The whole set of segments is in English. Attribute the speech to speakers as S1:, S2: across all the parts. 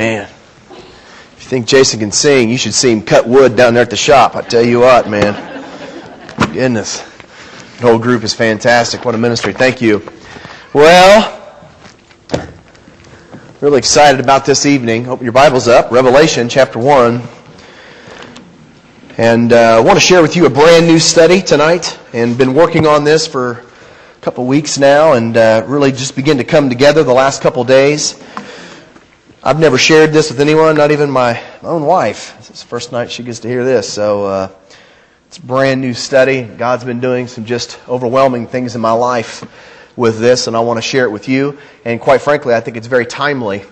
S1: Man, if you think Jason can sing, you should see him cut wood down there at the shop. I tell you what, man. Goodness. The whole group is fantastic. What a ministry. Thank you. Well, really excited about this evening. Open your Bibles up. Revelation chapter 1. And uh, I want to share with you a brand new study tonight. And been working on this for a couple weeks now and uh, really just begin to come together the last couple days. I've never shared this with anyone, not even my own wife. This is the first night she gets to hear this. So uh, it's a brand new study. God's been doing some just overwhelming things in my life with this, and I want to share it with you. And quite frankly, I think it's very timely.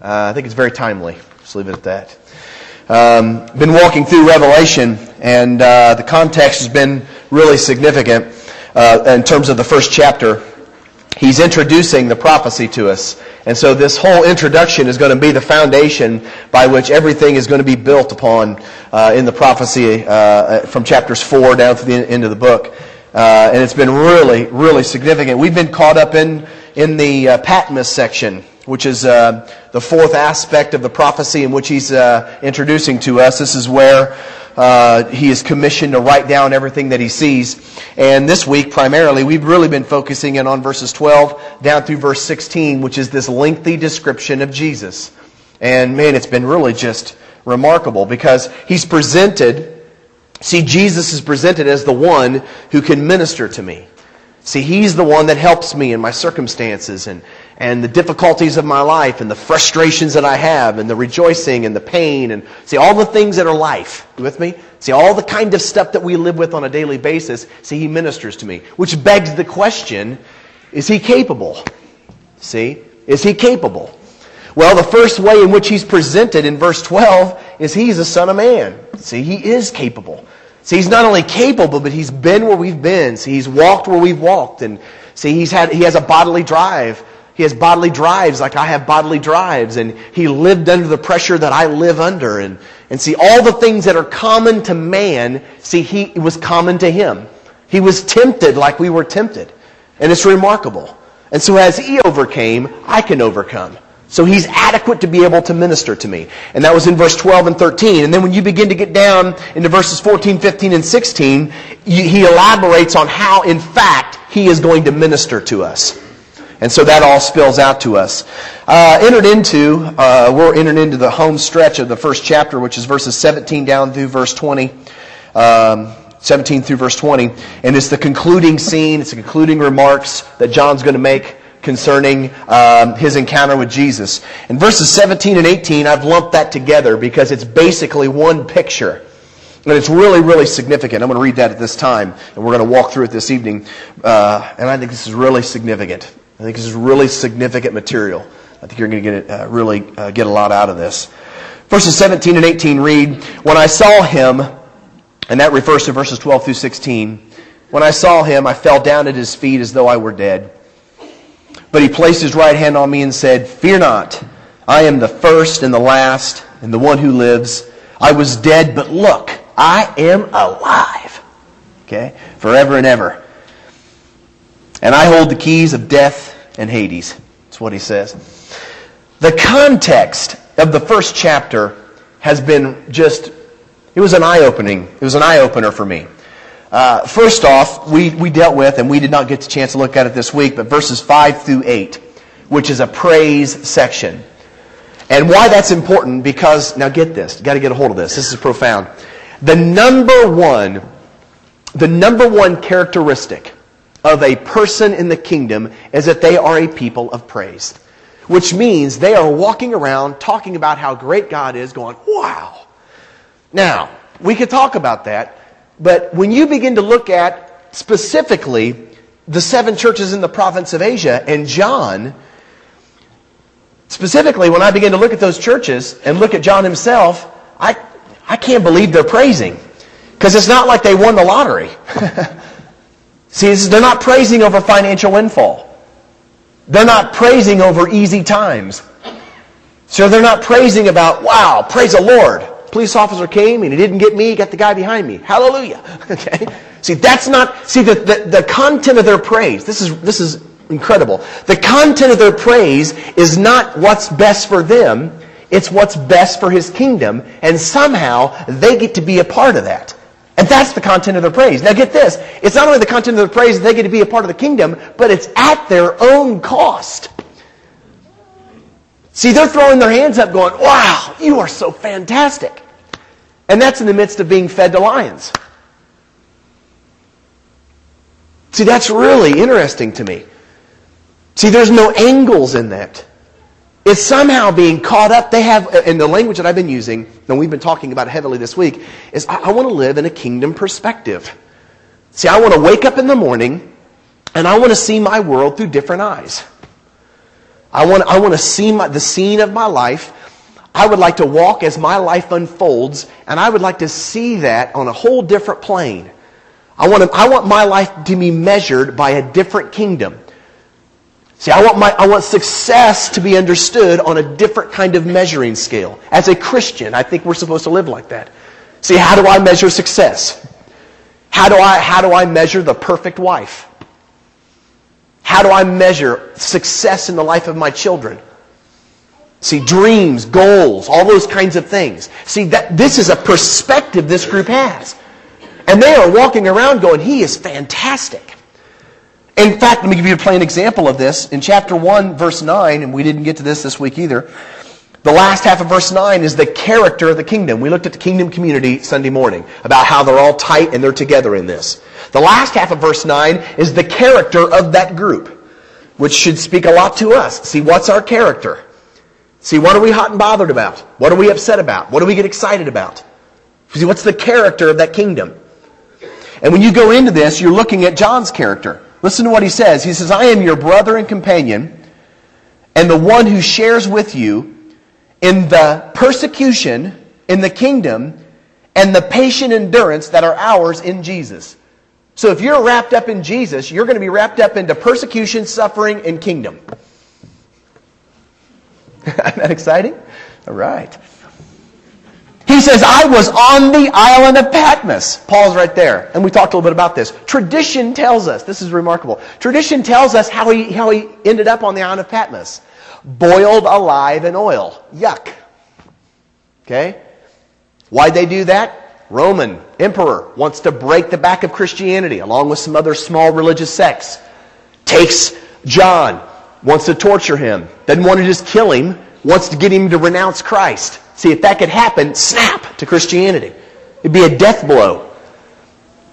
S1: Uh, I think it's very timely. Just leave it at that. Um, been walking through Revelation, and uh, the context has been really significant uh, in terms of the first chapter. He's introducing the prophecy to us. And so this whole introduction is going to be the foundation by which everything is going to be built upon uh, in the prophecy uh, from chapters 4 down to the end of the book. Uh, and it's been really, really significant. We've been caught up in, in the uh, Patmos section, which is uh, the fourth aspect of the prophecy in which he's uh, introducing to us. This is where uh, he is commissioned to write down everything that he sees. And this week, primarily, we've really been focusing in on verses 12 down through verse 16, which is this lengthy description of Jesus. And man, it's been really just remarkable because he's presented, see, Jesus is presented as the one who can minister to me. See, he's the one that helps me in my circumstances and, and the difficulties of my life and the frustrations that I have and the rejoicing and the pain and see all the things that are life. You with me? See all the kind of stuff that we live with on a daily basis. See, he ministers to me. Which begs the question, is he capable? See? Is he capable? Well, the first way in which he's presented in verse 12 is he's a son of man. See, he is capable. See, he's not only capable, but he's been where we've been. See, he's walked where we've walked. And see, he's had, he has a bodily drive. He has bodily drives like I have bodily drives. And he lived under the pressure that I live under. And, and see, all the things that are common to man, see, he was common to him. He was tempted like we were tempted. And it's remarkable. And so as he overcame, I can overcome. So he's adequate to be able to minister to me. And that was in verse 12 and 13. And then when you begin to get down into verses 14, 15, and 16, he elaborates on how, in fact, he is going to minister to us. And so that all spills out to us. Uh, entered into, uh, we're entered into the home stretch of the first chapter, which is verses 17 down through verse 20. Um, 17 through verse 20. And it's the concluding scene, it's the concluding remarks that John's going to make concerning um, his encounter with Jesus. In verses 17 and 18, I've lumped that together because it's basically one picture. And it's really, really significant. I'm going to read that at this time, and we're going to walk through it this evening. Uh, and I think this is really significant. I think this is really significant material. I think you're going to get uh, really uh, get a lot out of this. Verses 17 and 18 read, When I saw him, and that refers to verses 12 through 16, when I saw him, I fell down at his feet as though I were dead. But he placed his right hand on me and said, Fear not. I am the first and the last and the one who lives. I was dead, but look, I am alive. Okay? Forever and ever. And I hold the keys of death and Hades. That's what he says. The context of the first chapter has been just, it was an eye opening. It was an eye opener for me. Uh, first off, we, we dealt with, and we did not get the chance to look at it this week, but verses 5 through 8, which is a praise section. And why that's important, because, now get this, you got to get a hold of this. This is profound. The number one, the number one characteristic of a person in the kingdom is that they are a people of praise. Which means they are walking around talking about how great God is, going, wow. Now, we could talk about that, but when you begin to look at specifically the seven churches in the province of Asia and John, specifically when I begin to look at those churches and look at John himself, I, I can't believe they're praising. Because it's not like they won the lottery. See, they're not praising over financial windfall. They're not praising over easy times. So they're not praising about, wow, praise the Lord police officer came and he didn't get me, he got the guy behind me. Hallelujah. Okay? See, that's not, see, the, the, the content of their praise, this is, this is incredible. The content of their praise is not what's best for them. It's what's best for his kingdom, and somehow they get to be a part of that. And that's the content of their praise. Now get this. It's not only the content of their praise that they get to be a part of the kingdom, but it's at their own cost. See, they're throwing their hands up going, wow, you are so fantastic. And that's in the midst of being fed to lions. See, that's really interesting to me. See, there's no angles in that. It's somehow being caught up. They have, in the language that I've been using, and we've been talking about heavily this week, is I, I want to live in a kingdom perspective. See, I want to wake up in the morning and I want to see my world through different eyes. I want, I want to see my, the scene of my life. I would like to walk as my life unfolds, and I would like to see that on a whole different plane. I want, to, I want my life to be measured by a different kingdom. See, I want, my, I want success to be understood on a different kind of measuring scale. As a Christian, I think we're supposed to live like that. See, how do I measure success? How do I, how do I measure the perfect wife? How do I measure success in the life of my children? See, dreams, goals, all those kinds of things. See, that, this is a perspective this group has. And they are walking around going, he is fantastic. In fact, let me give you a plain example of this. In chapter 1, verse 9, and we didn't get to this this week either, the last half of verse 9 is the character of the kingdom. We looked at the kingdom community Sunday morning about how they're all tight and they're together in this. The last half of verse 9 is the character of that group, which should speak a lot to us. See, what's our character? See, what are we hot and bothered about? What are we upset about? What do we get excited about? See, what's the character of that kingdom? And when you go into this, you're looking at John's character. Listen to what he says. He says, I am your brother and companion, and the one who shares with you in the persecution, in the kingdom, and the patient endurance that are ours in Jesus. So if you're wrapped up in Jesus, you're going to be wrapped up into persecution, suffering, and kingdom. Isn't that exciting? All right. He says, I was on the island of Patmos. Paul's right there. And we talked a little bit about this. Tradition tells us, this is remarkable. Tradition tells us how he, how he ended up on the island of Patmos. Boiled alive in oil. Yuck. Okay? Why'd they do that? Roman emperor wants to break the back of Christianity along with some other small religious sects. Takes John, wants to torture him, doesn't want to just kill him, wants to get him to renounce Christ. See, if that could happen, snap to Christianity. It'd be a death blow.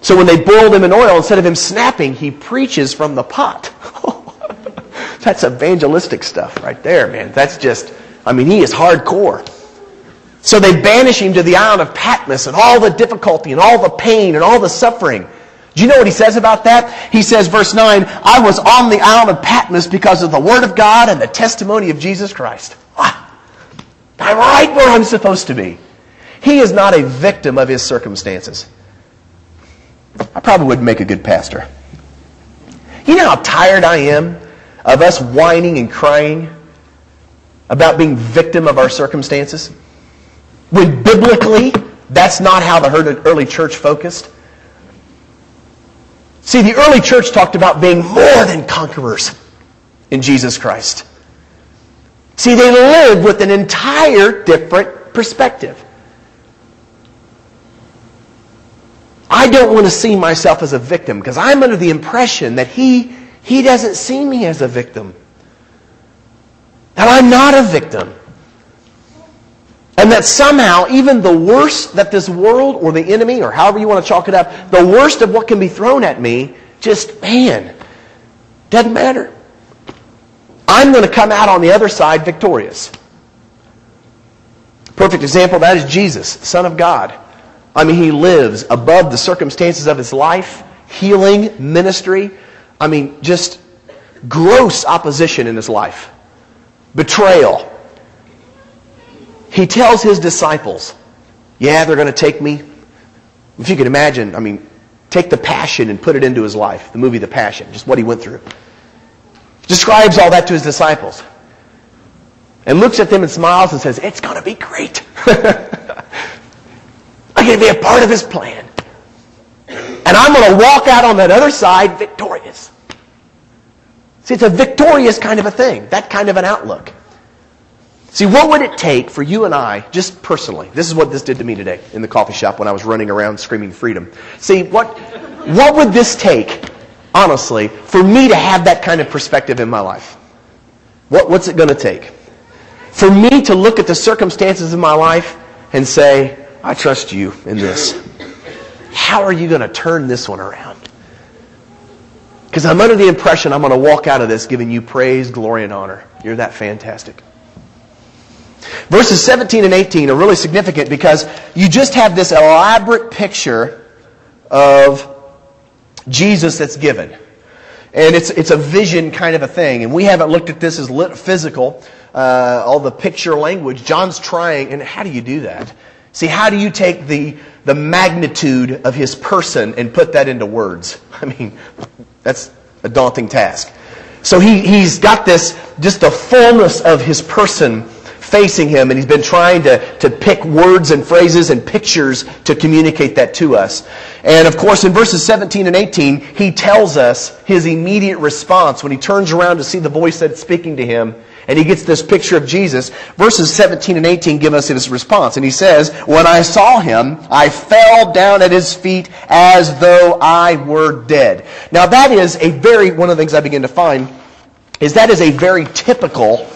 S1: So when they boiled him in oil, instead of him snapping, he preaches from the pot. That's evangelistic stuff right there, man. That's just, I mean, he is hardcore. So they banish him to the island of Patmos and all the difficulty and all the pain and all the suffering. Do you know what he says about that? He says, verse 9, I was on the island of Patmos because of the Word of God and the testimony of Jesus Christ. I'm right where I'm supposed to be. He is not a victim of his circumstances. I probably wouldn't make a good pastor. You know how tired I am of us whining and crying about being victim of our circumstances? When biblically, that's not how the early church focused. See, the early church talked about being more than conquerors in Jesus Christ. See, they live with an entire different perspective. I don't want to see myself as a victim because I'm under the impression that he, he doesn't see me as a victim. That I'm not a victim. And that somehow, even the worst that this world or the enemy, or however you want to chalk it up, the worst of what can be thrown at me, just, man, doesn't matter. I'm going to come out on the other side victorious. Perfect example that is Jesus, Son of God. I mean, he lives above the circumstances of his life, healing, ministry. I mean, just gross opposition in his life, betrayal. He tells his disciples, Yeah, they're going to take me. If you can imagine, I mean, take the passion and put it into his life, the movie The Passion, just what he went through describes all that to his disciples and looks at them and smiles and says, It's going to be great. I'm going to be a part of his plan. And I'm going to walk out on that other side victorious. See, it's a victorious kind of a thing, that kind of an outlook. See, what would it take for you and I, just personally, this is what this did to me today in the coffee shop when I was running around screaming freedom. See, what, what would this take, honestly, for me to have that kind of perspective in my life? What, what's it going to take? For me to look at the circumstances of my life and say, I trust you in this. How are you going to turn this one around? Because I'm under the impression I'm going to walk out of this giving you praise, glory, and honor. You're that fantastic. Verses 17 and 18 are really significant because you just have this elaborate picture of Jesus that's given. And it's, it's a vision kind of a thing. And we haven't looked at this as lit, physical, uh, all the picture language. John's trying, and how do you do that? See, how do you take the, the magnitude of his person and put that into words? I mean, that's a daunting task. So he, he's got this, just the fullness of his person facing him, and he's been trying to, to pick words and phrases and pictures to communicate that to us. And of course, in verses 17 and 18, he tells us his immediate response when he turns around to see the voice that's speaking to him, and he gets this picture of Jesus. Verses 17 and 18 give us his response, and he says, When I saw him, I fell down at his feet as though I were dead. Now that is a very, one of the things I begin to find is that is a very typical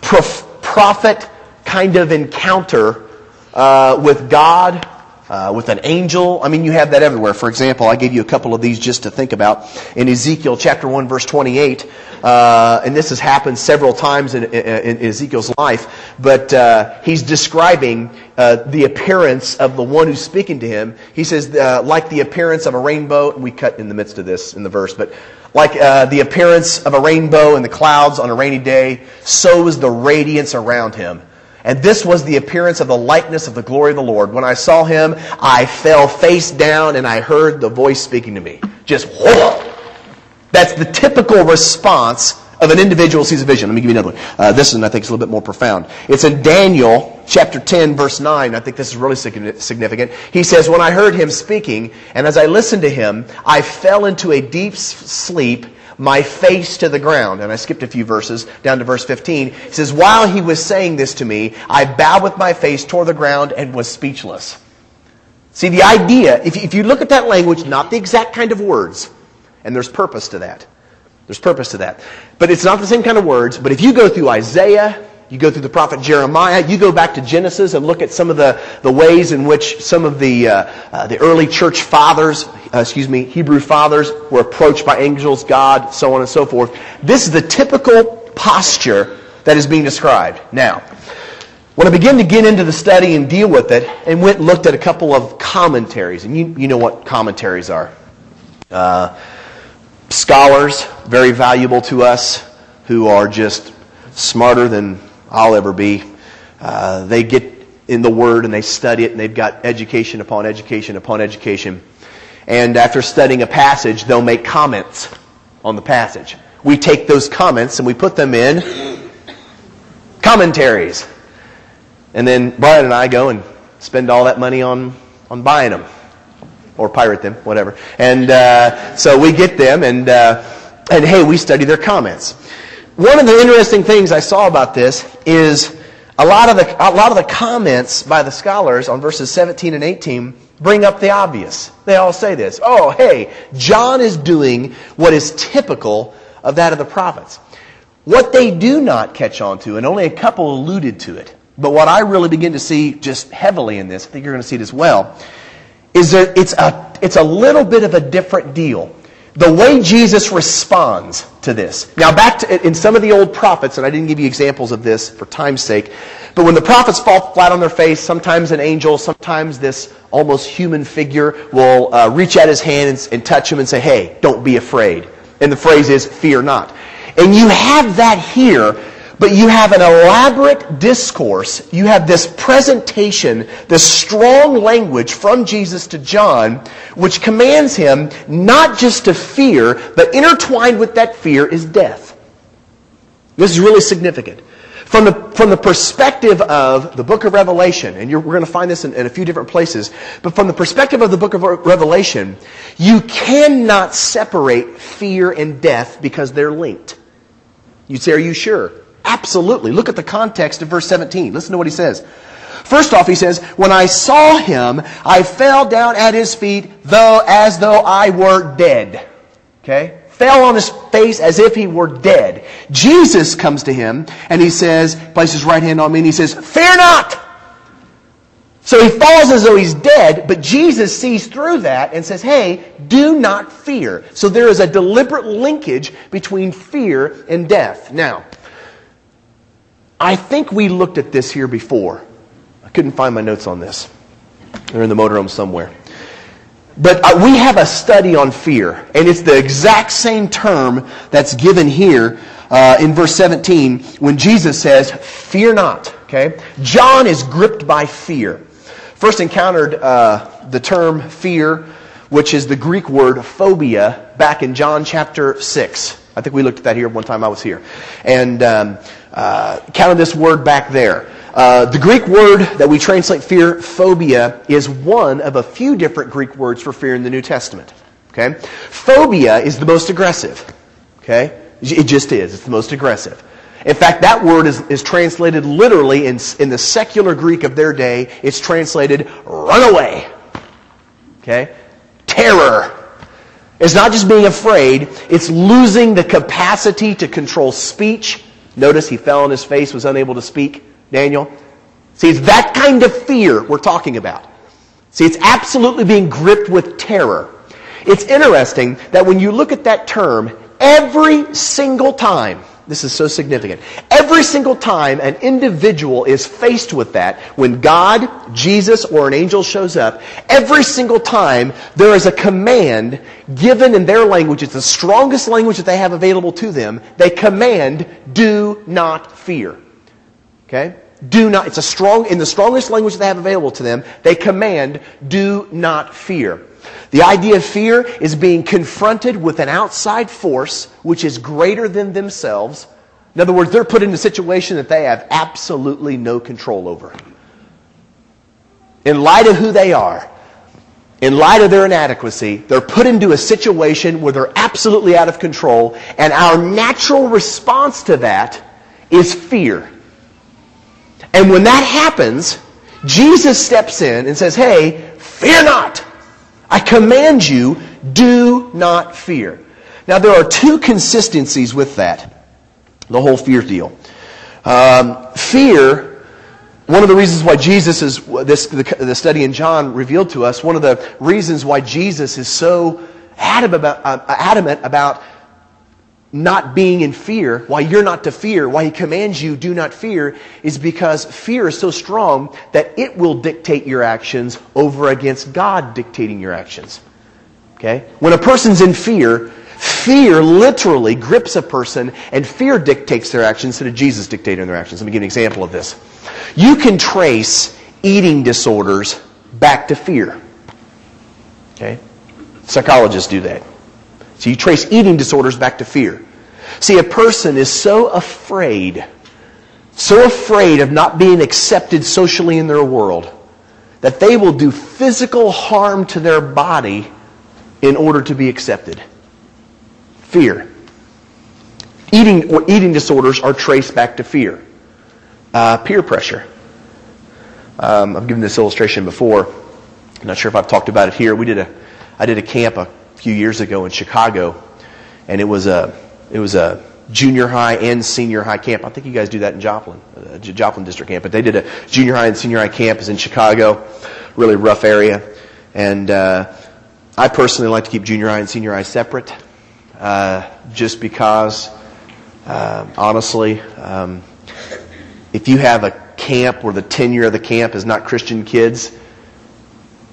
S1: prof- prophet kind of encounter uh, with God, uh, with an angel. I mean, you have that everywhere. For example, I gave you a couple of these just to think about. In Ezekiel chapter 1, verse 28, uh, and this has happened several times in, in, in Ezekiel's life, but uh, he's describing uh, the appearance of the one who's speaking to him. He says, uh, like the appearance of a rainbow, and we cut in the midst of this in the verse, but like uh, the appearance of a rainbow in the clouds on a rainy day, so was the radiance around him. And this was the appearance of the likeness of the glory of the Lord. When I saw him, I fell face down and I heard the voice speaking to me. Just whoa! That's the typical response of an individual sees a vision. Let me give you another one. Uh, this one I think is a little bit more profound. It's in Daniel chapter 10 verse 9. I think this is really significant. He says, when I heard him speaking and as I listened to him, I fell into a deep sleep my face to the ground. And I skipped a few verses down to verse 15. He says, While he was saying this to me, I bowed with my face toward the ground and was speechless. See, the idea, if, if you look at that language, not the exact kind of words, and there's purpose to that. There's purpose to that. But it's not the same kind of words. But if you go through Isaiah, you go through the prophet Jeremiah, you go back to Genesis and look at some of the, the ways in which some of the, uh, uh, the early church fathers, uh, excuse me, Hebrew fathers were approached by angels, God, so on and so forth. This is the typical posture that is being described. Now, when I began to get into the study and deal with it, and went and looked at a couple of commentaries, and you, you know what commentaries are. Uh, scholars, very valuable to us, who are just smarter than I'll ever be. Uh, they get in the Word and they study it, and they've got education upon education upon education. And after studying a passage, they'll make comments on the passage. We take those comments and we put them in commentaries. And then Brian and I go and spend all that money on, on buying them or pirate them, whatever. And uh, so we get them, and uh, and hey, we study their comments. One of the interesting things I saw about this is a lot of the a lot of the comments by the scholars on verses 17 and 18 bring up the obvious. They all say this. Oh, hey, John is doing what is typical of that of the prophets. What they do not catch on to, and only a couple alluded to it, but what I really begin to see just heavily in this, I think you're going to see it as well, is that it's a, it's a little bit of a different deal. The way Jesus responds to this. Now, back to, in some of the old prophets, and I didn't give you examples of this for time's sake, but when the prophets fall flat on their face, sometimes an angel, sometimes this almost human figure will uh, reach out his hand and, and touch him and say, hey, don't be afraid. And the phrase is, fear not. And you have that here but you have an elaborate discourse. You have this presentation, this strong language from Jesus to John, which commands him not just to fear, but intertwined with that fear is death. This is really significant. From the, from the perspective of the book of Revelation, and we're going to find this in, in a few different places, but from the perspective of the book of Revelation, you cannot separate fear and death because they're linked. You'd say, Are you sure? Absolutely. Look at the context of verse 17. Listen to what he says. First off, he says, When I saw him, I fell down at his feet, though as though I were dead. Okay? Fell on his face as if he were dead. Jesus comes to him and he says, places his right hand on me and he says, Fear not! So he falls as though he's dead, but Jesus sees through that and says, Hey, do not fear. So there is a deliberate linkage between fear and death. Now, I think we looked at this here before. I couldn't find my notes on this. They're in the motorhome somewhere. But uh, we have a study on fear, and it's the exact same term that's given here uh, in verse 17 when Jesus says, Fear not. Okay? John is gripped by fear. First encountered uh, the term fear, which is the Greek word phobia, back in John chapter 6. I think we looked at that here one time I was here. And um, uh, counted this word back there. Uh, the Greek word that we translate fear, phobia, is one of a few different Greek words for fear in the New Testament. Okay? Phobia is the most aggressive. Okay? It just is. It's the most aggressive. In fact, that word is, is translated literally in, in the secular Greek of their day. It's translated run away. Okay? Terror. It's not just being afraid, it's losing the capacity to control speech. Notice he fell on his face, was unable to speak. Daniel? See, it's that kind of fear we're talking about. See, it's absolutely being gripped with terror. It's interesting that when you look at that term, every single time, this is so significant. Every single time an individual is faced with that, when God, Jesus, or an angel shows up, every single time there is a command given in their language. It's the strongest language that they have available to them. They command, do not fear. Okay? Do not, it's a strong, in the strongest language they have available to them, they command, do not fear. The idea of fear is being confronted with an outside force which is greater than themselves. In other words, they're put in a situation that they have absolutely no control over. In light of who they are, in light of their inadequacy, they're put into a situation where they're absolutely out of control, and our natural response to that is fear. And when that happens, Jesus steps in and says, Hey, fear not. I command you, do not fear. Now, there are two consistencies with that, the whole fear deal. Um, fear, one of the reasons why Jesus is, this, the, the, study in John revealed to us, one of the reasons why Jesus is so adamant about, uh, adamant about not being in fear, why you're not to fear, why he commands you do not fear, is because fear is so strong that it will dictate your actions over against God dictating your actions. Okay? When a person's in fear, fear literally grips a person and fear dictates their actions instead of Jesus dictating their actions. Let me give you an example of this. You can trace eating disorders back to fear. Okay? Psychologists do that. So you trace eating disorders back to fear. See, a person is so afraid, so afraid of not being accepted socially in their world, that they will do physical harm to their body in order to be accepted. Fear. Eating or eating disorders are traced back to fear. Uh, peer pressure. Um, I've given this illustration before. I'm not sure if I've talked about it here. We did a, I did a camp a few years ago in Chicago, and it was a it was a junior high and senior high camp. I think you guys do that in Joplin, uh, Joplin District Camp. But they did a junior high and senior high campus in Chicago, really rough area. And uh, I personally like to keep junior high and senior high separate, uh, just because, uh, honestly, um, if you have a camp where the tenure of the camp is not Christian kids,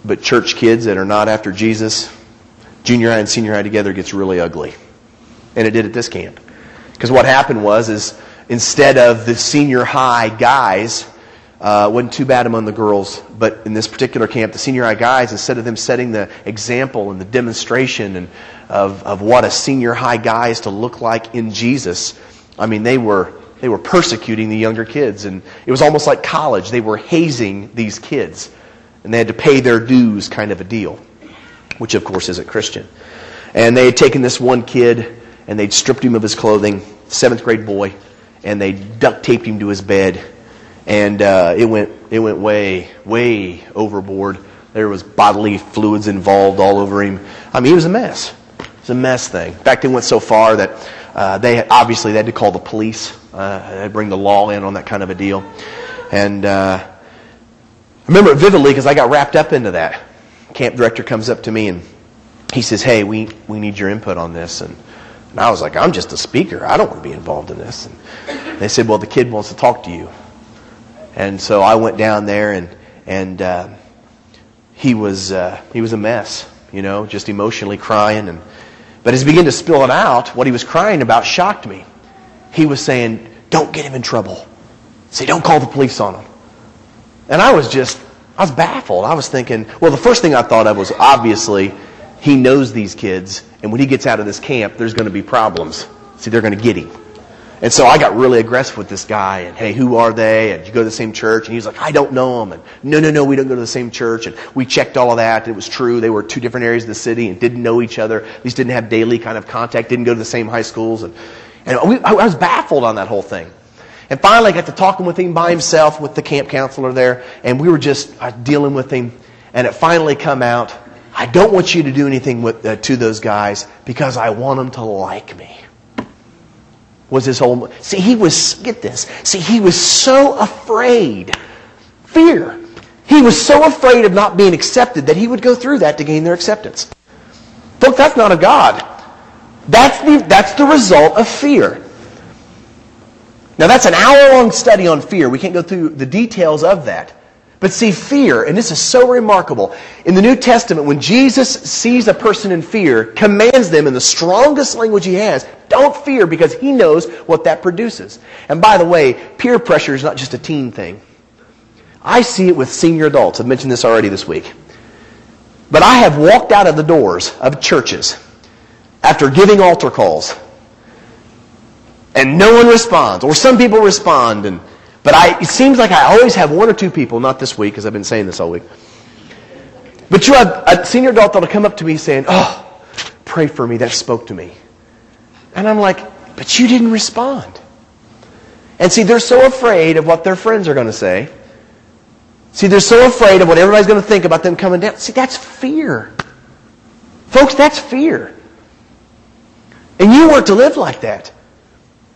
S1: but church kids that are not after Jesus, junior high and senior high together gets really ugly. And it did at this camp. Because what happened was, is instead of the senior high guys, uh, wasn't too bad among the girls, but in this particular camp, the senior high guys, instead of them setting the example and the demonstration and of, of what a senior high guy is to look like in Jesus, I mean, they were, they were persecuting the younger kids. And it was almost like college. They were hazing these kids. And they had to pay their dues kind of a deal, which of course isn't Christian. And they had taken this one kid and they'd stripped him of his clothing, seventh grade boy, and they duct taped him to his bed, and uh, it went it went way way overboard. There was bodily fluids involved all over him. I mean, he was a mess. It was a mess thing. In fact, it went so far that uh, they had, obviously they had to call the police. Uh, bring the law in on that kind of a deal. And uh, I remember it vividly because I got wrapped up into that. Camp director comes up to me and he says, "Hey, we we need your input on this." And, and I was like, "I'm just a speaker. I don't want to be involved in this." And they said, "Well, the kid wants to talk to you." And so I went down there and and uh, he was uh, he was a mess, you know, just emotionally crying. And but as he began to spill it out, what he was crying about shocked me. He was saying, "Don't get him in trouble. Say, don't call the police on him." And I was just I was baffled. I was thinking, well, the first thing I thought of was obviously he knows these kids, and when he gets out of this camp, there's going to be problems. See, they're going to get him. And so I got really aggressive with this guy, and hey, who are they? And you go to the same church? And he's like, I don't know them. And no, no, no, we don't go to the same church. And we checked all of that. And it was true. They were two different areas of the city and didn't know each other. Least didn't have daily kind of contact. Didn't go to the same high schools. And, and we, I was baffled on that whole thing. And finally, I got to talking with him by himself with the camp counselor there, and we were just uh, dealing with him. And it finally come out, I don't want you to do anything with, uh, to those guys because I want them to like me was his whole. See, he was, get this. See, he was so afraid. Fear. He was so afraid of not being accepted that he would go through that to gain their acceptance. Folks, that's not a God. That's the, that's the result of fear. Now, that's an hour long study on fear. We can't go through the details of that. But see, fear, and this is so remarkable. In the New Testament, when Jesus sees a person in fear, commands them in the strongest language he has, don't fear because he knows what that produces. And by the way, peer pressure is not just a teen thing. I see it with senior adults. I've mentioned this already this week. But I have walked out of the doors of churches after giving altar calls, and no one responds, or some people respond, and but I, it seems like I always have one or two people, not this week, because I've been saying this all week. But you have a senior adult that'll come up to me saying, Oh, pray for me. That spoke to me. And I'm like, But you didn't respond. And see, they're so afraid of what their friends are going to say. See, they're so afraid of what everybody's going to think about them coming down. See, that's fear. Folks, that's fear. And you weren't to live like that.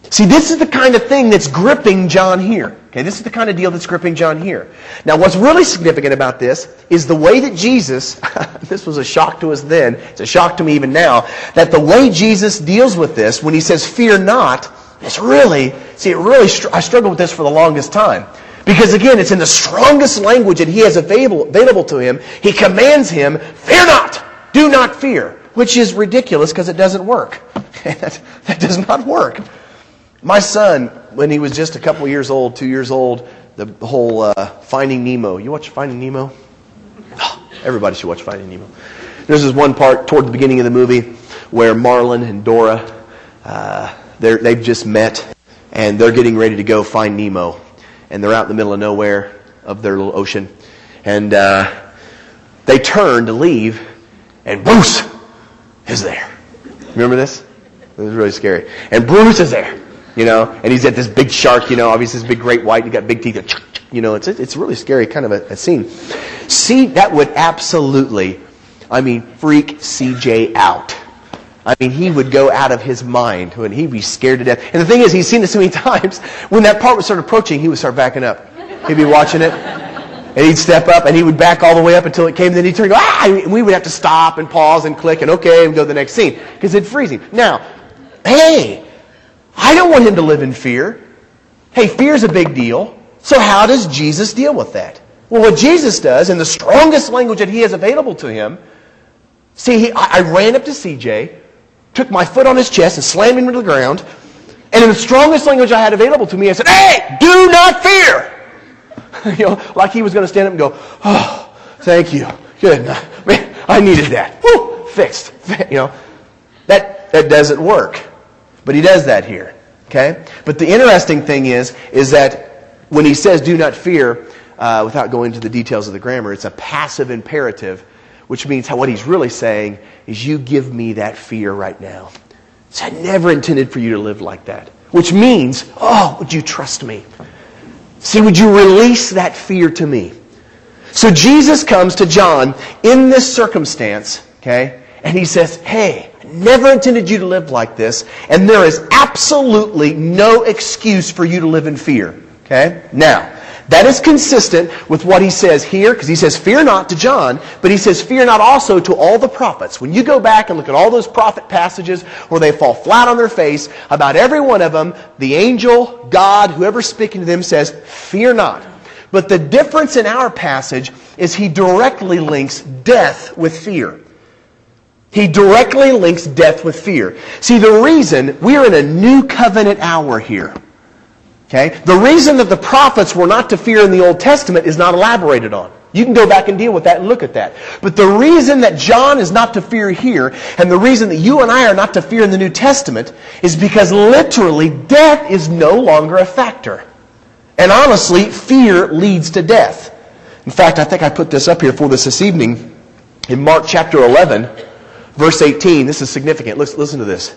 S1: See, this is the kind of thing that's gripping John here. Okay, this is the kind of deal that's gripping John here. Now, what's really significant about this is the way that Jesus, this was a shock to us then, it's a shock to me even now, that the way Jesus deals with this when he says, fear not, it's really, see, it really, I struggled with this for the longest time. Because again, it's in the strongest language that he has available, available to him. He commands him, fear not, do not fear, which is ridiculous because it doesn't work. that, that does not work. My son, when he was just a couple years old, two years old, the whole uh, Finding Nemo. You watch Finding Nemo? Everybody should watch Finding Nemo. There's this one part toward the beginning of the movie where Marlin and Dora, uh, they've just met and they're getting ready to go find Nemo. And they're out in the middle of nowhere of their little ocean. And uh, they turn to leave, and Bruce is there. Remember this? It was really scary. And Bruce is there you know, and he's at this big shark, you know, obviously this big great white, he got big teeth, you know, it's, it's really scary kind of a, a scene. See, that would absolutely, I mean, freak CJ out. I mean, he would go out of his mind when he'd be scared to death. And the thing is, he's seen it so many times, when that part would start approaching, he would start backing up. He'd be watching it, and he'd step up, and he would back all the way up until it came, then he'd turn and go, ah! And we would have to stop and pause and click and okay, and go to the next scene, because it'd freeze him. Now, hey, I don't want him to live in fear. Hey, fear's a big deal. So how does Jesus deal with that? Well, what Jesus does, in the strongest language that he has available to him, see, he, I, I ran up to CJ, took my foot on his chest and slammed him into the ground, and in the strongest language I had available to me, I said, Hey, do not fear! you know, like he was going to stand up and go, Oh, thank you. Good. Man, I needed that. Woo, fixed. You know, that, that doesn't work. But he does that here. Okay? But the interesting thing is, is that when he says do not fear, uh, without going into the details of the grammar, it's a passive imperative, which means what he's really saying is you give me that fear right now. So I never intended for you to live like that. which means, oh, would you trust me? See, would you release that fear to me? So Jesus comes to John in this circumstance, okay, and he says, hey, never intended you to live like this, and there is absolutely no excuse for you to live in fear, okay? Now, that is consistent with what he says here, because he says, Fear not to John, but he says, Fear not also to all the prophets. When you go back and look at all those prophet passages where they fall flat on their face, about every one of them, the angel, God, whoever's speaking to them says, Fear not. But the difference in our passage is he directly links death with fear. He directly links death with fear. See, the reason we're in a new covenant hour here Okay? The reason that the prophets were not to fear in the Old Testament is not elaborated on. You can go back and deal with that and look at that. But the reason that John is not to fear here, and the reason that you and I are not to fear in the New Testament, is because literally death is no longer a factor. And honestly, fear leads to death. In fact, I think I put this up here for this this evening. In Mark chapter 11, verse 18, this is significant. Listen to this.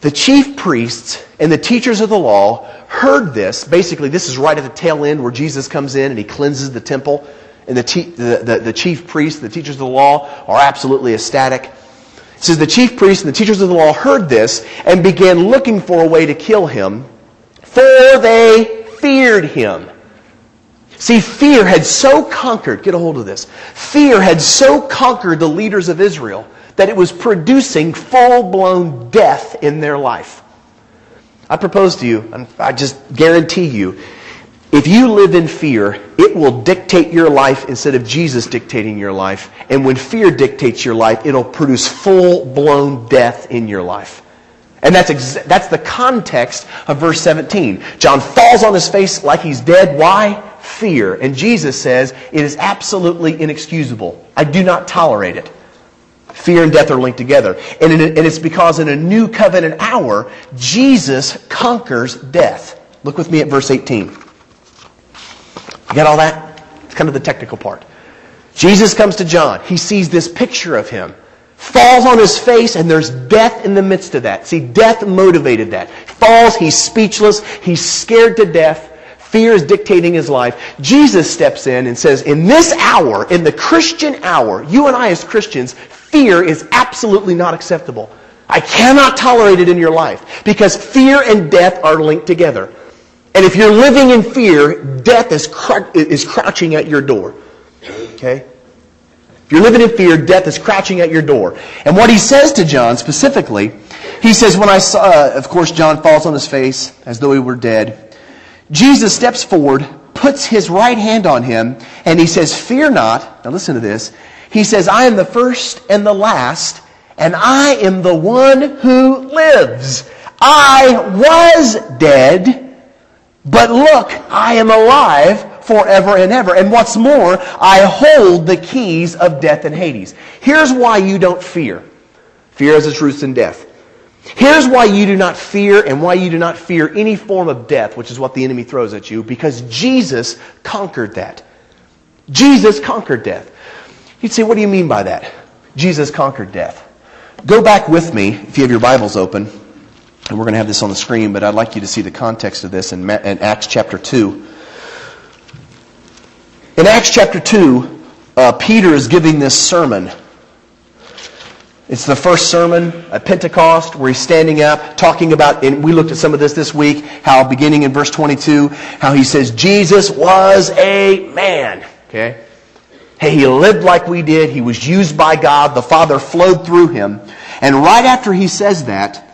S1: The chief priests and the teachers of the law heard this. Basically, this is right at the tail end where Jesus comes in and he cleanses the temple. And the, te- the, the, the chief priests, the teachers of the law, are absolutely ecstatic. It says the chief priests and the teachers of the law heard this and began looking for a way to kill him, for they feared him. See, fear had so conquered, get a hold of this, fear had so conquered the leaders of Israel that it was producing full blown death in their life. I propose to you, and I just guarantee you, if you live in fear, it will dictate your life instead of Jesus dictating your life. And when fear dictates your life, it'll produce full blown death in your life. And that's, exa- that's the context of verse 17. John falls on his face like he's dead. Why? Fear. And Jesus says, it is absolutely inexcusable. I do not tolerate it. Fear and death are linked together. And, in, and it's because in a new covenant hour, Jesus conquers death. Look with me at verse 18. You got all that? It's kind of the technical part. Jesus comes to John. He sees this picture of him. Falls on his face, and there's death in the midst of that. See, death motivated that. Falls, he's speechless, he's scared to death. Fear is dictating his life. Jesus steps in and says, In this hour, in the Christian hour, you and I as Christians, fear is absolutely not acceptable. I cannot tolerate it in your life because fear and death are linked together. And if you're living in fear, death is, cr- is crouching at your door. Okay? If you're living in fear, death is crouching at your door. And what he says to John specifically, he says, When I saw, uh, of course, John falls on his face as though he were dead. Jesus steps forward, puts his right hand on him, and he says, Fear not. Now listen to this. He says, I am the first and the last, and I am the one who lives. I was dead, but look, I am alive forever and ever. And what's more, I hold the keys of death and Hades. Here's why you don't fear. Fear has its roots in death. Here's why you do not fear and why you do not fear any form of death, which is what the enemy throws at you, because Jesus conquered that. Jesus conquered death. You'd say, what do you mean by that? Jesus conquered death. Go back with me, if you have your Bibles open, and we're going to have this on the screen, but I'd like you to see the context of this in, Acts chapter 2. In Acts chapter 2, uh, Peter is giving this sermon it's the first sermon at Pentecost where he's standing up talking about, and we looked at some of this this week, how beginning in verse 22, how he says, Jesus was a man. Okay? Hey, he lived like we did. He was used by God. The Father flowed through him. And right after he says that,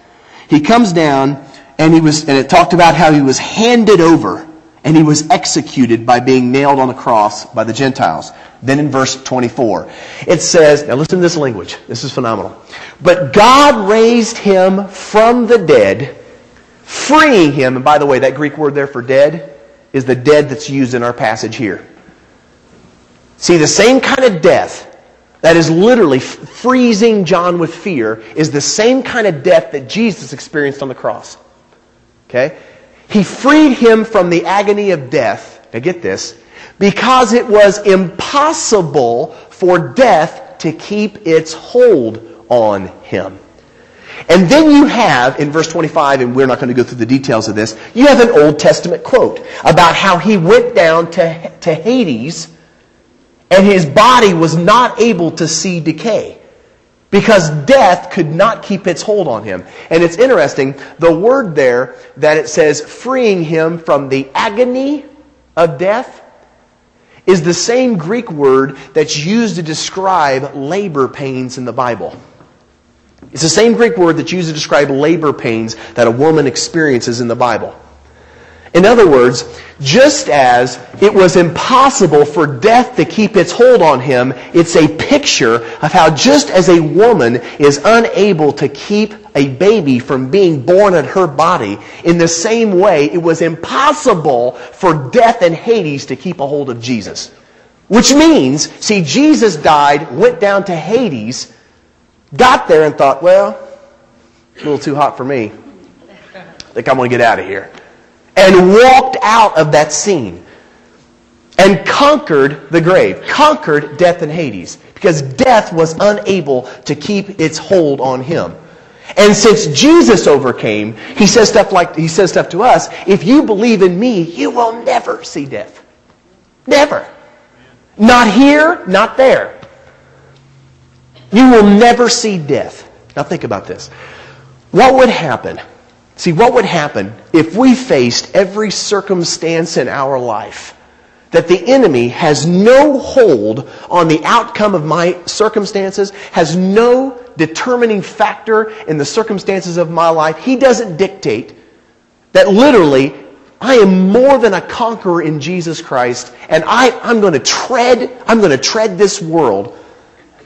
S1: he comes down and he was, and it talked about how he was handed over and he was executed by being nailed on the cross by the Gentiles. Then in verse 24, it says, now listen to this language. This is phenomenal. But God raised him from the dead, freeing him. And by the way, that Greek word there for dead is the dead that's used in our passage here. See, the same kind of death that is literally freezing John with fear is the same kind of death that Jesus experienced on the cross. Okay? He freed him from the agony of death. Now get this. Because it was impossible for death to keep its hold on him. And then you have, in verse 25, and we're not going to go through the details of this, you have an Old Testament quote about how he went down to, to Hades and his body was not able to see decay because death could not keep its hold on him. And it's interesting, the word there that it says freeing him from the agony of death is the same Greek word that's used to describe labor pains in the Bible. It's the same Greek word that's used to describe labor pains that a woman experiences in the Bible. In other words, just as it was impossible for death to keep its hold on him, it's a picture of how just as a woman is unable to keep a baby from being born in her body, in the same way, it was impossible for death and Hades to keep a hold of Jesus. Which means, see, Jesus died, went down to Hades, got there and thought, well, a little too hot for me. I think I'm going to get out of here and walked out of that scene and conquered the grave, conquered death and Hades, because death was unable to keep its hold on him. And since Jesus overcame, he says stuff like he says stuff to us, if you believe in me, you will never see death. Never. Not here, not there. You will never see death. Now think about this. What would happen See, what would happen if we faced every circumstance in our life that the enemy has no hold on the outcome of my circumstances, has no determining factor in the circumstances of my life? He doesn't dictate that literally I am more than a conqueror in Jesus Christ, and I, I'm going to tread, I'm going to tread this world,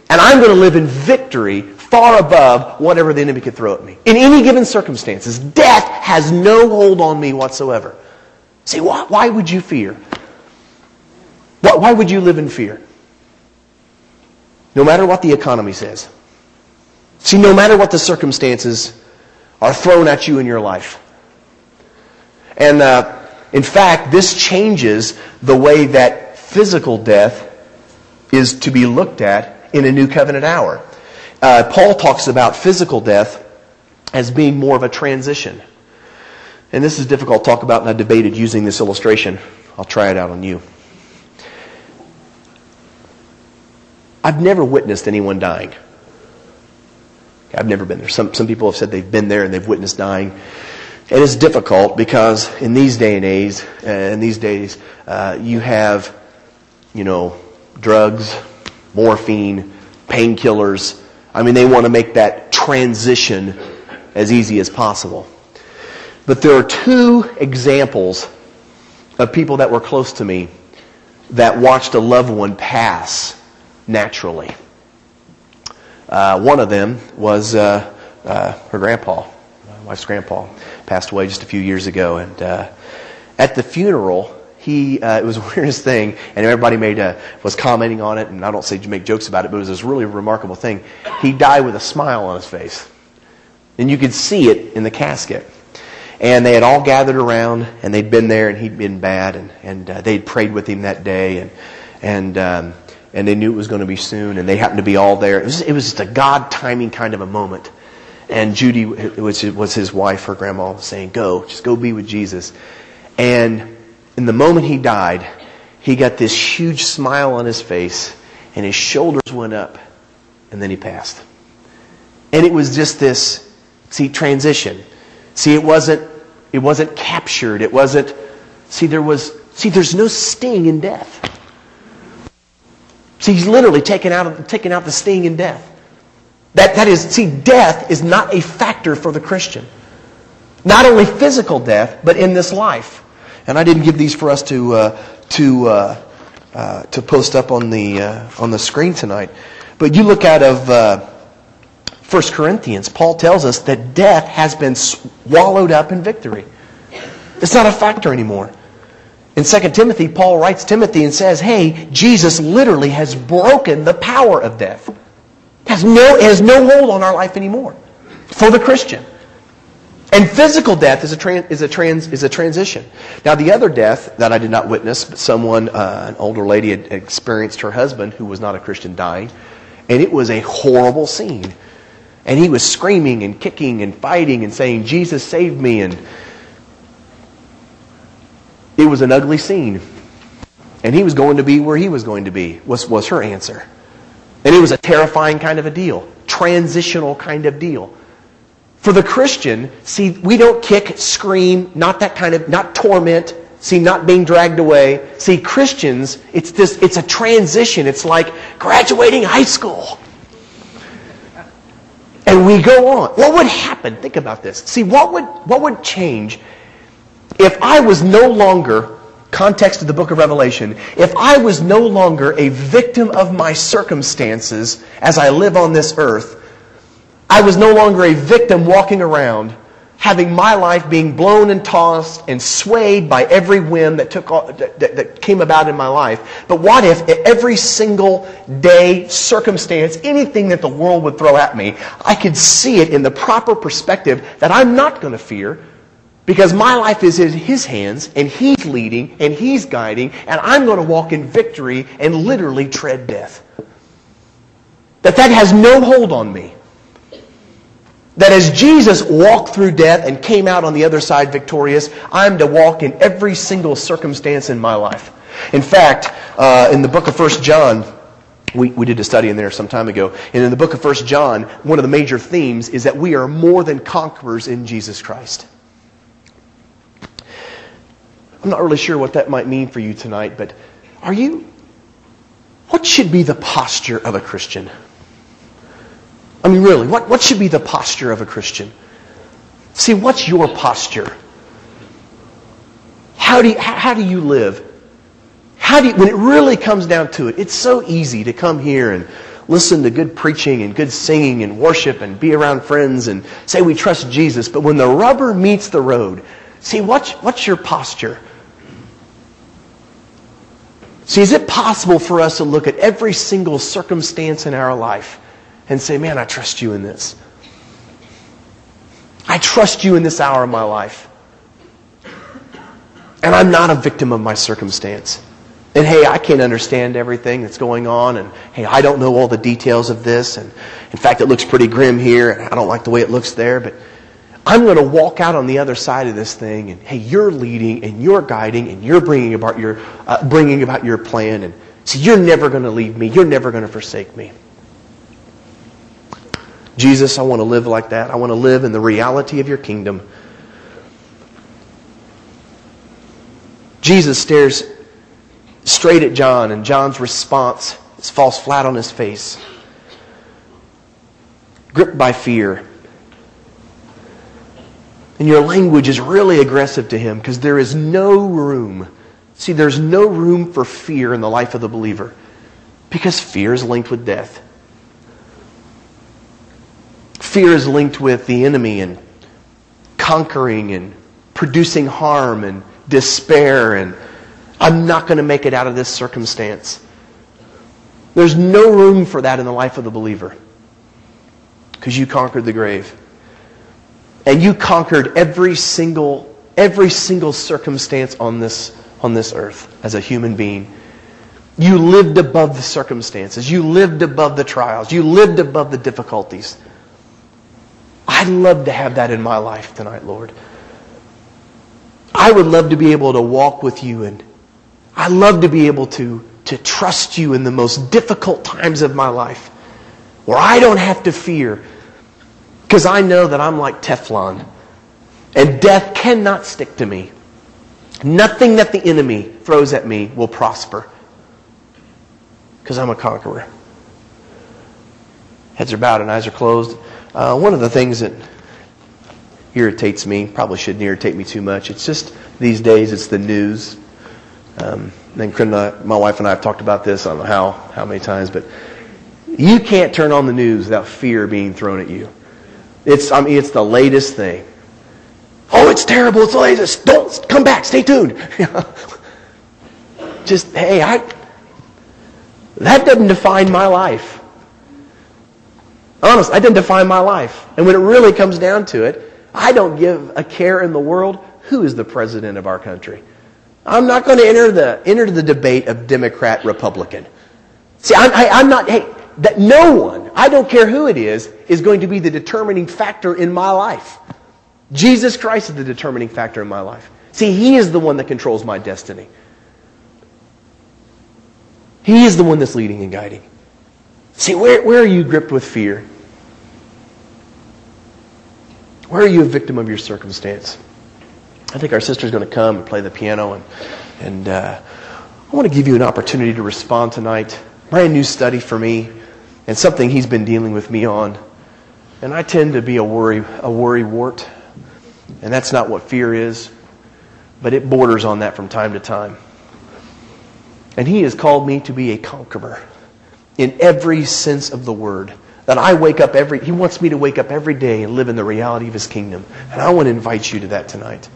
S1: and I'm going to live in victory far above whatever the enemy could throw at me. In any given circumstances, death has no hold on me whatsoever. See, why, why would you fear? Why, why would you live in fear? No matter what the economy says. See, no matter what the circumstances are thrown at you in your life. And uh, in fact, this changes the way that physical death is to be looked at in a new covenant hour uh, Paul talks about physical death as being more of a transition. And this is difficult to talk about, and I debated using this illustration. I'll try it out on you. I've never witnessed anyone dying. I've never been there. Some, some people have said they've been there and they've witnessed dying. And it's difficult because in these day and age, uh, in these days, uh, you have, you know, drugs, morphine, painkillers, I mean, they want to make that transition as easy as possible. But there are two examples of people that were close to me that watched a loved one pass naturally. Uh, one of them was uh, uh, her grandpa, my wife's grandpa, passed away just a few years ago. And uh, at the funeral, he uh, it was the weirdest thing, and everybody made a, was commenting on it, and I don't say make jokes about it, but it was this really remarkable thing. He died with a smile on his face, and you could see it in the casket. And they had all gathered around, and they'd been there, and he'd been bad, and and uh, they'd prayed with him that day, and and um, and they knew it was going to be soon, and they happened to be all there. It was it was just a God timing kind of a moment. And Judy, which was his wife, her grandma, was saying, "Go, just go be with Jesus." And in the moment he died, he got this huge smile on his face and his shoulders went up and then he passed. And it was just this, see, transition. See, it wasn't, it wasn't captured. It wasn't, see, there was, see, there's no sting in death. See, he's literally taken out, taken out the sting in death. That, that is, see, death is not a factor for the Christian. Not only physical death, but in this life. And I didn't give these for us to uh, to uh, uh, to post up on the uh, on the screen tonight. But you look out of uh, 1 Corinthians, Paul tells us that death has been swallowed up in victory. It's not a factor anymore. In 2 Timothy, Paul writes Timothy and says, "Hey, Jesus literally has broken the power of death. Has no has no hold on our life anymore for the Christian." And physical death is a, trans, is, a trans, is a transition. Now, the other death that I did not witness, but someone, uh, an older lady, had experienced her husband, who was not a Christian, dying. And it was a horrible scene. And he was screaming and kicking and fighting and saying, Jesus, save me. And it was an ugly scene. And he was going to be where he was going to be, was, was her answer. And it was a terrifying kind of a deal, transitional kind of deal. For the Christian, see, we don't kick, scream, not that kind of, not torment, see, not being dragged away. See, Christians, it's this, it's a transition. It's like graduating high school. And we go on. What would happen? Think about this. See, what would, what would change if I was no longer, context of the book of Revelation, if I was no longer a victim of my circumstances as I live on this earth, I was no longer a victim walking around having my life being blown and tossed and swayed by every whim that took that, that, came about in my life. But what if every single day circumstance, anything that the world would throw at me, I could see it in the proper perspective that I'm not going to fear because my life is in his hands and he's leading and he's guiding and I'm going to walk in victory and literally tread death. That that has no hold on me. That as Jesus walked through death and came out on the other side victorious, I'm to walk in every single circumstance in my life. In fact, uh, in the book of 1 John, we, we did a study in there some time ago. And in the book of 1 John, one of the major themes is that we are more than conquerors in Jesus Christ. I'm not really sure what that might mean for you tonight, but are you, what should be the posture of a Christian? I mean, really, what, what should be the posture of a Christian? See, what's your posture? How do you, how, do you live? How do you, when it really comes down to it, it's so easy to come here and listen to good preaching and good singing and worship and be around friends and say we trust Jesus. But when the rubber meets the road, see, what's, what's your posture? See, is it possible for us to look at every single circumstance in our life and say, man, I trust you in this. I trust you in this hour of my life. And I'm not a victim of my circumstance. And hey, I can't understand everything that's going on. And hey, I don't know all the details of this. And in fact, it looks pretty grim here. And I don't like the way it looks there. But I'm going to walk out on the other side of this thing. And hey, you're leading and you're guiding and you're bringing about your, uh, bringing about your plan. And see, you're never going to leave me. You're never going to forsake me. Jesus, I want to live like that. I want to live in the reality of your kingdom. Jesus stares straight at John, and John's response falls flat on his face, gripped by fear. And your language is really aggressive to him because there is no room. See, there's no room for fear in the life of the believer because fear is linked with death. Fear is linked with the enemy and conquering and producing harm and despair and I'm not going to make it out of this circumstance. There's no room for that in the life of the believer because you conquered the grave. And you conquered every single every single circumstance on this on this earth as a human being. You lived above the circumstances. You lived above the trials. You lived above the difficulties. I'd love to have that in my life tonight, Lord. I would love to be able to walk with you and I love to be able to, to trust you in the most difficult times of my life where I don't have to fear because I know that I'm like Teflon and death cannot stick to me. Nothing that the enemy throws at me will prosper because I'm a conqueror. Heads are bowed and eyes are closed. Uh, one of the things that irritates me, probably shouldn't irritate me too much, it's just these days it's the news. Um, and my wife and I have talked about this, I don't know how, how many times, but you can't turn on the news without fear being thrown at you. It's, I mean, it's the latest thing. Oh, it's terrible. It's the latest. Don't come back. Stay tuned. Just, hey, I, that doesn't define my life. Honest, I didn't define my life. And when it really comes down to it, I don't give a care in the world who is the president of our country. I'm not going to enter the, enter the debate of Democrat, Republican. See, I'm, I, am not, hey,
S2: that no one, I don't care who it is, is going to be the determining factor in my life. Jesus Christ is the determining factor in my life. See, He is the one that controls my destiny. He is the one that's leading and guiding. See, where, where are you gripped with fear? Where are you a victim of your circumstance? I think our sister's going to come and play the piano, and, and uh, I want to give you an opportunity to respond tonight. Brand new study for me, and something he's been dealing with me on. And I tend to be a worry, a worry wart, and that's not what fear is, but it borders on that from time to time. And he has called me to be a conqueror in every sense of the word. That I wake up every, he wants me to wake up every day and live in the reality of his kingdom. And I want to invite you to that tonight.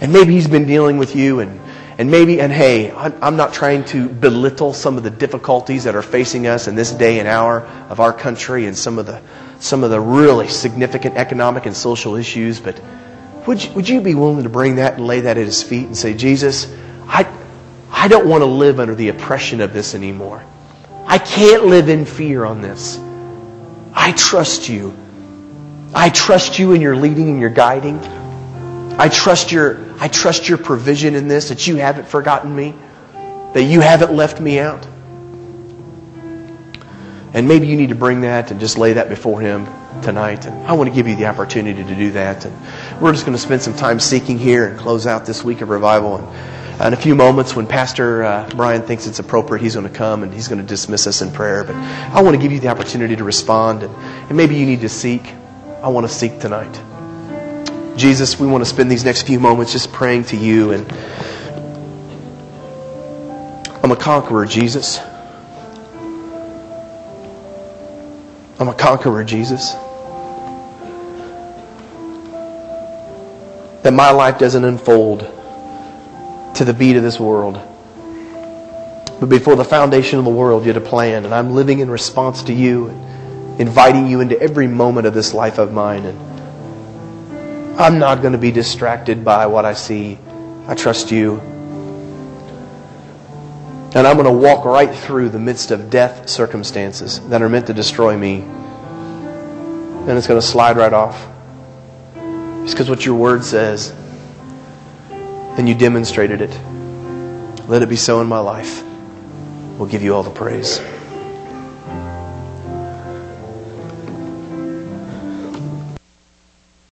S2: And maybe he's been dealing with you and, and maybe, and hey, I'm not trying to belittle some of the difficulties that are facing us in this day and hour of our country and some of the, some of the really significant economic and social issues, but would you, would you be willing to bring that and lay that at his feet and say, Jesus, I, I don't want to live under the oppression of this anymore. I can't live in fear on this. I trust you. I trust you in your leading and your guiding. I trust your, I trust your provision in this, that you haven't forgotten me, that you haven't left me out. And maybe you need to bring that and just lay that before Him tonight. And I want to give you the opportunity to do that. And we're just going to spend some time seeking here and close out this week of revival. And in a few moments, when Pastor uh, Brian thinks it's appropriate, he's going to come and he's going to dismiss us in prayer. But I want to give you the opportunity to respond. And, and maybe you need to seek. I want to seek tonight. Jesus, we want to spend these next few moments just praying to you. And I'm a conqueror, Jesus. I'm a conqueror, Jesus. That my life doesn't unfold to the beat of this world. But before the foundation of the world, you had a plan, and I'm living in response to you, inviting you into every moment of this life of mine. And I'm not going to be distracted by what I see. I trust you. And I'm going to walk right through the midst of death circumstances that are meant to destroy me. And it's going to slide right off. It's because what your word says. And you demonstrated it. Let it be so in my life. We'll give you all the praise.